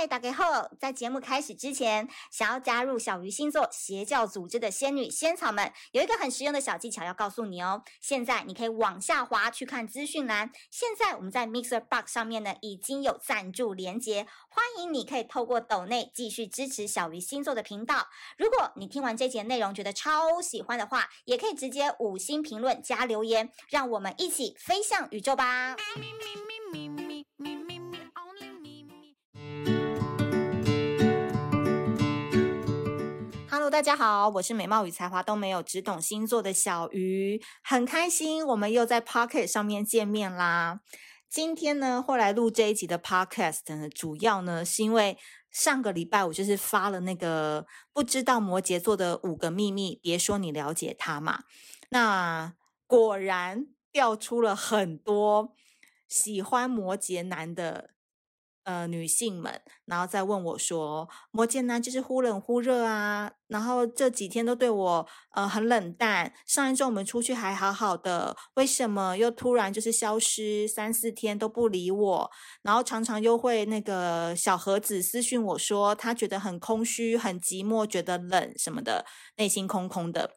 嗨，大家好！在节目开始之前，想要加入小鱼星座邪教组织的仙女仙草们，有一个很实用的小技巧要告诉你哦。现在你可以往下滑去看资讯栏。现在我们在 Mixer Box 上面呢，已经有赞助连结，欢迎你可以透过抖内继续支持小鱼星座的频道。如果你听完这节内容觉得超喜欢的话，也可以直接五星评论加留言，让我们一起飞向宇宙吧。大家好，我是美貌与才华都没有，只懂星座的小鱼，很开心我们又在 Pocket 上面见面啦。今天呢，会来录这一集的 Podcast 呢，主要呢是因为上个礼拜我就是发了那个不知道摩羯座的五个秘密，别说你了解他嘛。那果然调出了很多喜欢摩羯男的。呃，女性们，然后再问我说：“摩羯男就是忽冷忽热啊，然后这几天都对我呃很冷淡。上一周我们出去还好好的，为什么又突然就是消失三四天都不理我？然后常常又会那个小盒子私讯我说他觉得很空虚、很寂寞，觉得冷什么的，内心空空的。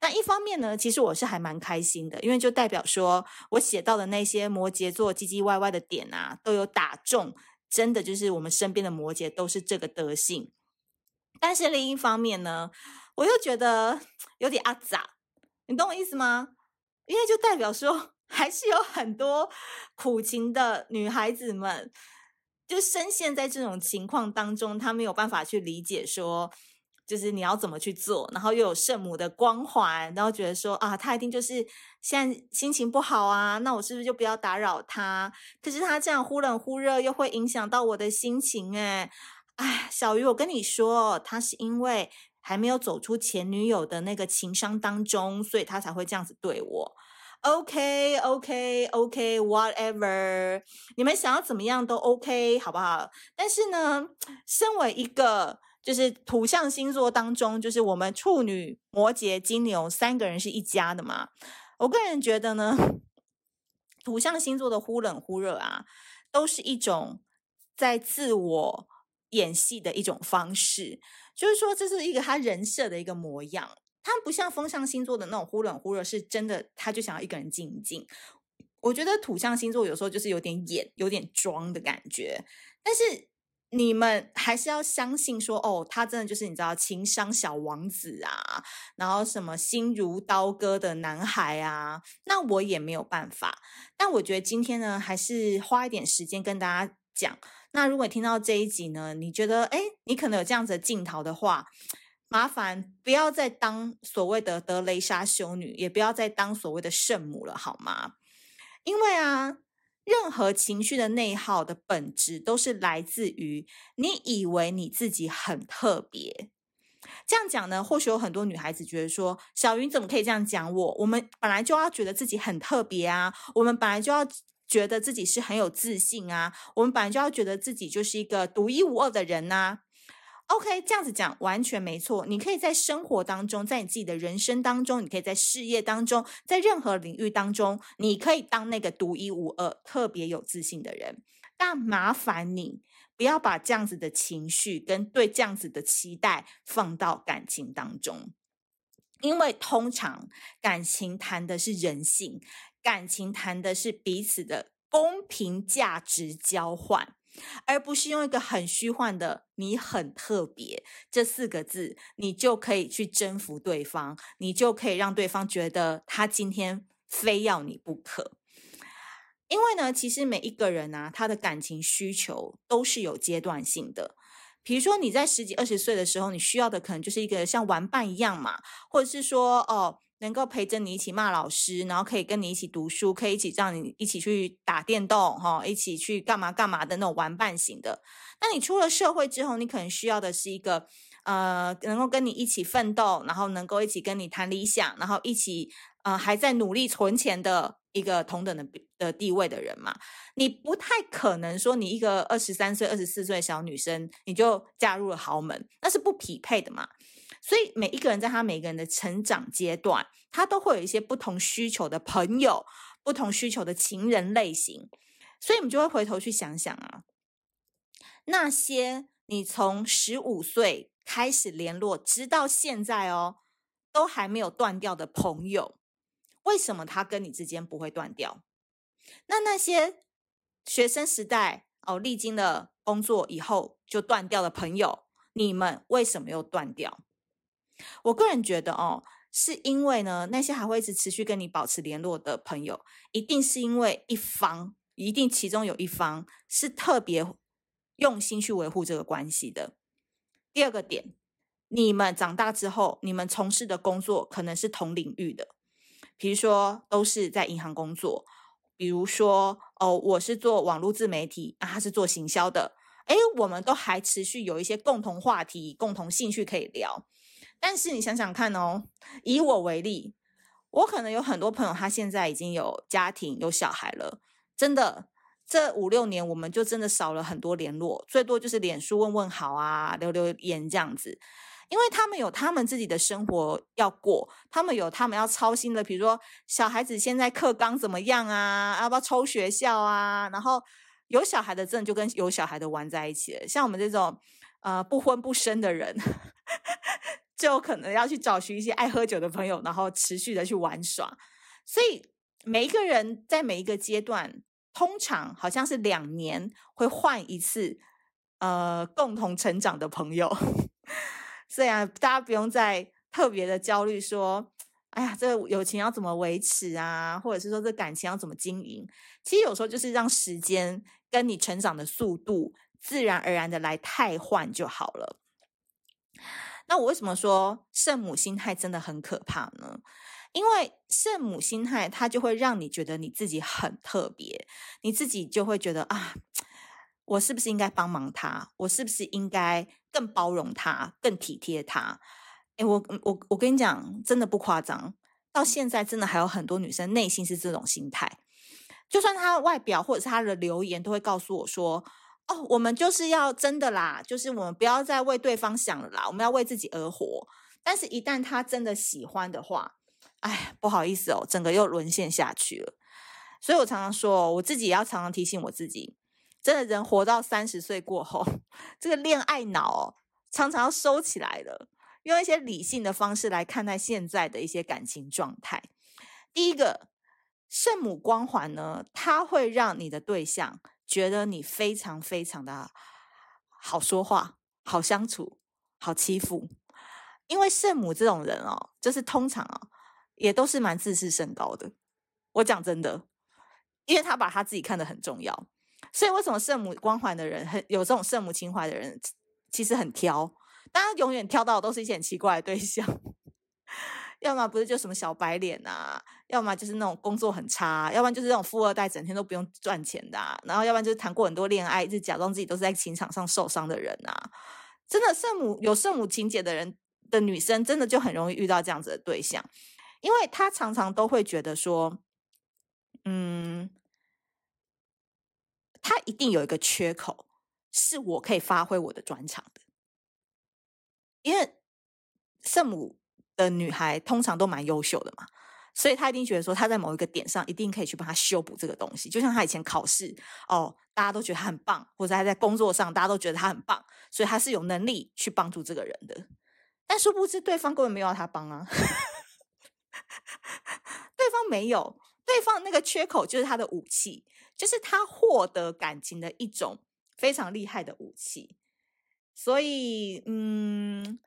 那一方面呢，其实我是还蛮开心的，因为就代表说我写到的那些摩羯座唧唧歪歪的点啊，都有打中。”真的就是我们身边的摩羯都是这个德性，但是另一方面呢，我又觉得有点阿杂，你懂我意思吗？因为就代表说，还是有很多苦情的女孩子们，就深陷在这种情况当中，她没有办法去理解说。就是你要怎么去做，然后又有圣母的光环，然后觉得说啊，他一定就是现在心情不好啊，那我是不是就不要打扰他？可是他这样忽冷忽热，又会影响到我的心情哎，哎，小鱼，我跟你说，他是因为还没有走出前女友的那个情伤当中，所以他才会这样子对我。OK，OK，OK，Whatever，你们想要怎么样都 OK，好不好？但是呢，身为一个。就是土象星座当中，就是我们处女、摩羯、金牛三个人是一家的嘛。我个人觉得呢，土象星座的忽冷忽热啊，都是一种在自我演戏的一种方式。就是说，这是一个他人设的一个模样。他不像风象星座的那种忽冷忽热，是真的，他就想要一个人静一静。我觉得土象星座有时候就是有点演、有点装的感觉，但是。你们还是要相信说，哦，他真的就是你知道情商小王子啊，然后什么心如刀割的男孩啊，那我也没有办法。但我觉得今天呢，还是花一点时间跟大家讲。那如果听到这一集呢，你觉得，诶，你可能有这样子的镜头的话，麻烦不要再当所谓的德雷莎修女，也不要再当所谓的圣母了，好吗？因为啊。任何情绪的内耗的本质，都是来自于你以为你自己很特别。这样讲呢，或许有很多女孩子觉得说：“小云怎么可以这样讲我？我们本来就要觉得自己很特别啊，我们本来就要觉得自己是很有自信啊，我们本来就要觉得自己就是一个独一无二的人呐。” OK，这样子讲完全没错。你可以在生活当中，在你自己的人生当中，你可以在事业当中，在任何领域当中，你可以当那个独一无二、特别有自信的人。但麻烦你不要把这样子的情绪跟对这样子的期待放到感情当中，因为通常感情谈的是人性，感情谈的是彼此的公平价值交换。而不是用一个很虚幻的“你很特别”这四个字，你就可以去征服对方，你就可以让对方觉得他今天非要你不可。因为呢，其实每一个人啊，他的感情需求都是有阶段性的。比如说你在十几二十岁的时候，你需要的可能就是一个像玩伴一样嘛，或者是说哦。能够陪着你一起骂老师，然后可以跟你一起读书，可以一起让你一起去打电动，哈，一起去干嘛干嘛的那种玩伴型的。那你出了社会之后，你可能需要的是一个，呃，能够跟你一起奋斗，然后能够一起跟你谈理想，然后一起，呃，还在努力存钱的一个同等的的地位的人嘛。你不太可能说你一个二十三岁、二十四岁小女生，你就嫁入了豪门，那是不匹配的嘛。所以每一个人在他每个人的成长阶段，他都会有一些不同需求的朋友，不同需求的情人类型。所以我们就会回头去想想啊，那些你从十五岁开始联络，直到现在哦，都还没有断掉的朋友，为什么他跟你之间不会断掉？那那些学生时代哦，历经了工作以后就断掉的朋友，你们为什么又断掉？我个人觉得哦。是因为呢，那些还会一直持续跟你保持联络的朋友，一定是因为一方，一定其中有一方是特别用心去维护这个关系的。第二个点，你们长大之后，你们从事的工作可能是同领域的，比如说都是在银行工作，比如说哦，我是做网络自媒体，啊，他是做行销的，诶，我们都还持续有一些共同话题、共同兴趣可以聊。但是你想想看哦，以我为例，我可能有很多朋友，他现在已经有家庭、有小孩了。真的，这五六年我们就真的少了很多联络，最多就是脸书问问好啊，留留言这样子。因为他们有他们自己的生活要过，他们有他们要操心的，比如说小孩子现在课纲怎么样啊，要不要抽学校啊？然后有小孩的真的就跟有小孩的玩在一起了，像我们这种呃不婚不生的人。就可能要去找寻一些爱喝酒的朋友，然后持续的去玩耍。所以每一个人在每一个阶段，通常好像是两年会换一次，呃，共同成长的朋友。所以啊，大家不用再特别的焦虑，说，哎呀，这个友情要怎么维持啊？或者是说，这感情要怎么经营？其实有时候就是让时间跟你成长的速度，自然而然的来替换就好了。那我为什么说圣母心态真的很可怕呢？因为圣母心态，它就会让你觉得你自己很特别，你自己就会觉得啊，我是不是应该帮忙他？我是不是应该更包容他、更体贴他？诶，我我我跟你讲，真的不夸张，到现在真的还有很多女生内心是这种心态，就算她外表或者是她的留言，都会告诉我说。哦，我们就是要真的啦，就是我们不要再为对方想了啦，我们要为自己而活。但是，一旦他真的喜欢的话，哎，不好意思哦，整个又沦陷下去了。所以我常常说，我自己也要常常提醒我自己，真的人活到三十岁过后，这个恋爱脑，常常要收起来了，用一些理性的方式来看待现在的一些感情状态。第一个，圣母光环呢，它会让你的对象。觉得你非常非常的好说话、好相处、好欺负，因为圣母这种人哦，就是通常哦，也都是蛮自视甚高的。我讲真的，因为他把他自己看得很重要，所以为什么圣母光环的人很有这种圣母情怀的人，其实很挑，当然永远挑到的都是一些很奇怪的对象。要么不是就什么小白脸啊，要么就是那种工作很差，要不然就是那种富二代，整天都不用赚钱的，然后要不然就是谈过很多恋爱，就假装自己都是在情场上受伤的人啊。真的圣母有圣母情节的人的女生，真的就很容易遇到这样子的对象，因为她常常都会觉得说，嗯，她一定有一个缺口，是我可以发挥我的专长的，因为圣母。的女孩通常都蛮优秀的嘛，所以她一定觉得说她在某一个点上一定可以去帮她修补这个东西。就像她以前考试哦，大家都觉得她很棒，或者她在工作上大家都觉得她很棒，所以她是有能力去帮助这个人的。但殊不知对方根本没有要她帮啊，对方没有，对方那个缺口就是他的武器，就是他获得感情的一种非常厉害的武器。所以，嗯。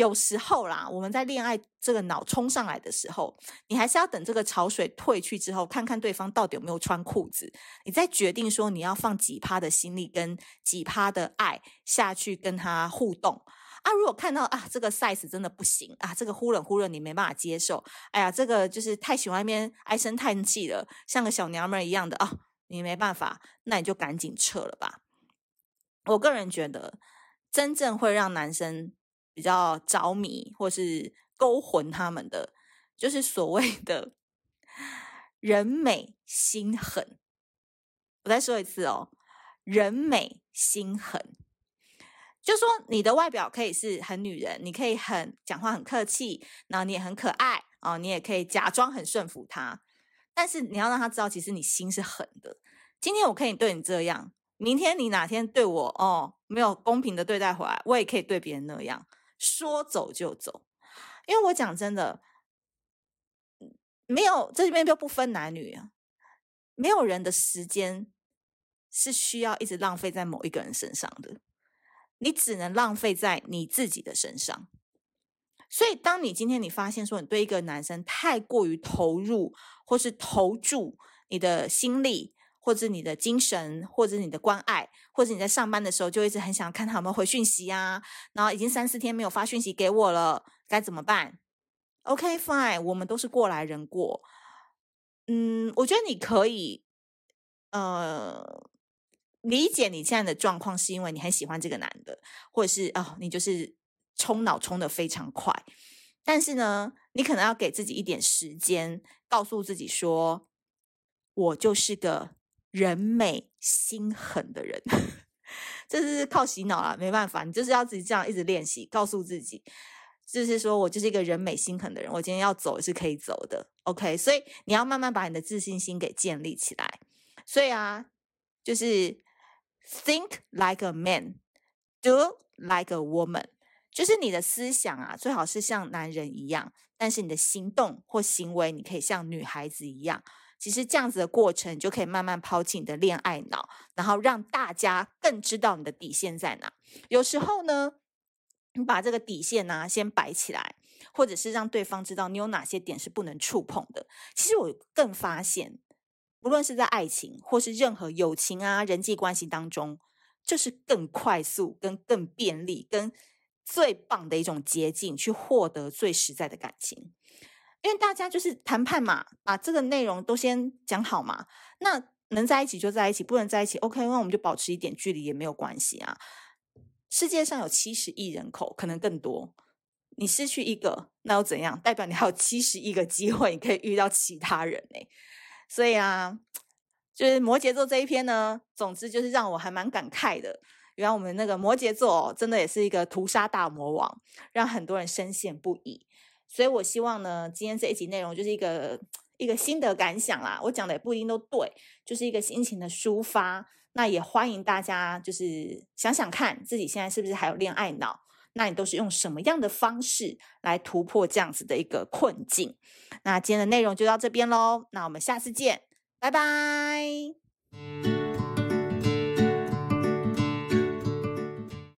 有时候啦，我们在恋爱这个脑冲上来的时候，你还是要等这个潮水退去之后，看看对方到底有没有穿裤子，你再决定说你要放几趴的心力跟几趴的爱下去跟他互动啊。如果看到啊这个 size 真的不行啊，这个忽冷忽热你没办法接受，哎呀，这个就是太喜欢那边唉声叹气了，像个小娘们一样的啊，你没办法，那你就赶紧撤了吧。我个人觉得，真正会让男生。比较着迷或是勾魂他们的，就是所谓 的人美心狠。我再说一次哦，人美心狠，就说你的外表可以是很女人，你可以很讲话很客气，然后你也很可爱啊，你也可以假装很顺服他，但是你要让他知道，其实你心是狠的。今天我可以对你这样，明天你哪天对我哦没有公平的对待回来，我也可以对别人那样说走就走。因为我讲真的，没有这里面就不分男女啊，没有人的时间是需要一直浪费在某一个人身上的，你只能浪费在你自己的身上。所以，当你今天你发现说你对一个男生太过于投入，或是投注你的心力，或者你的精神，或者你的关爱，或者你在上班的时候就一直很想看他有没有回讯息啊，然后已经三四天没有发讯息给我了，该怎么办？OK fine，我们都是过来人过。嗯，我觉得你可以，呃，理解你现在的状况是因为你很喜欢这个男的，或者是哦，你就是。冲脑冲的非常快，但是呢，你可能要给自己一点时间，告诉自己说：“我就是个人美心狠的人。”这是靠洗脑啊，没办法，你就是要自己这样一直练习，告诉自己，就是说我就是一个人美心狠的人，我今天要走也是可以走的。OK，所以你要慢慢把你的自信心给建立起来。所以啊，就是 think like a man，do like a woman。就是你的思想啊，最好是像男人一样，但是你的行动或行为，你可以像女孩子一样。其实这样子的过程，你就可以慢慢抛弃你的恋爱脑，然后让大家更知道你的底线在哪。有时候呢，你把这个底线呢、先摆起来，或者是让对方知道你有哪些点是不能触碰的。其实我更发现，不论是在爱情或是任何友情啊、人际关系当中，这、就是更快速、跟更便利、跟。最棒的一种捷径，去获得最实在的感情，因为大家就是谈判嘛，把这个内容都先讲好嘛。那能在一起就在一起，不能在一起，OK，那我们就保持一点距离也没有关系啊。世界上有七十亿人口，可能更多，你失去一个，那又怎样？代表你还有七十亿个机会，你可以遇到其他人呢。所以啊，就是摩羯座这一篇呢，总之就是让我还蛮感慨的。原来我们那个摩羯座真的也是一个屠杀大魔王，让很多人深陷不已。所以我希望呢，今天这一集内容就是一个一个心得感想啦。我讲的也不一定都对，就是一个心情的抒发。那也欢迎大家就是想想看自己现在是不是还有恋爱脑？那你都是用什么样的方式来突破这样子的一个困境？那今天的内容就到这边喽。那我们下次见，拜拜。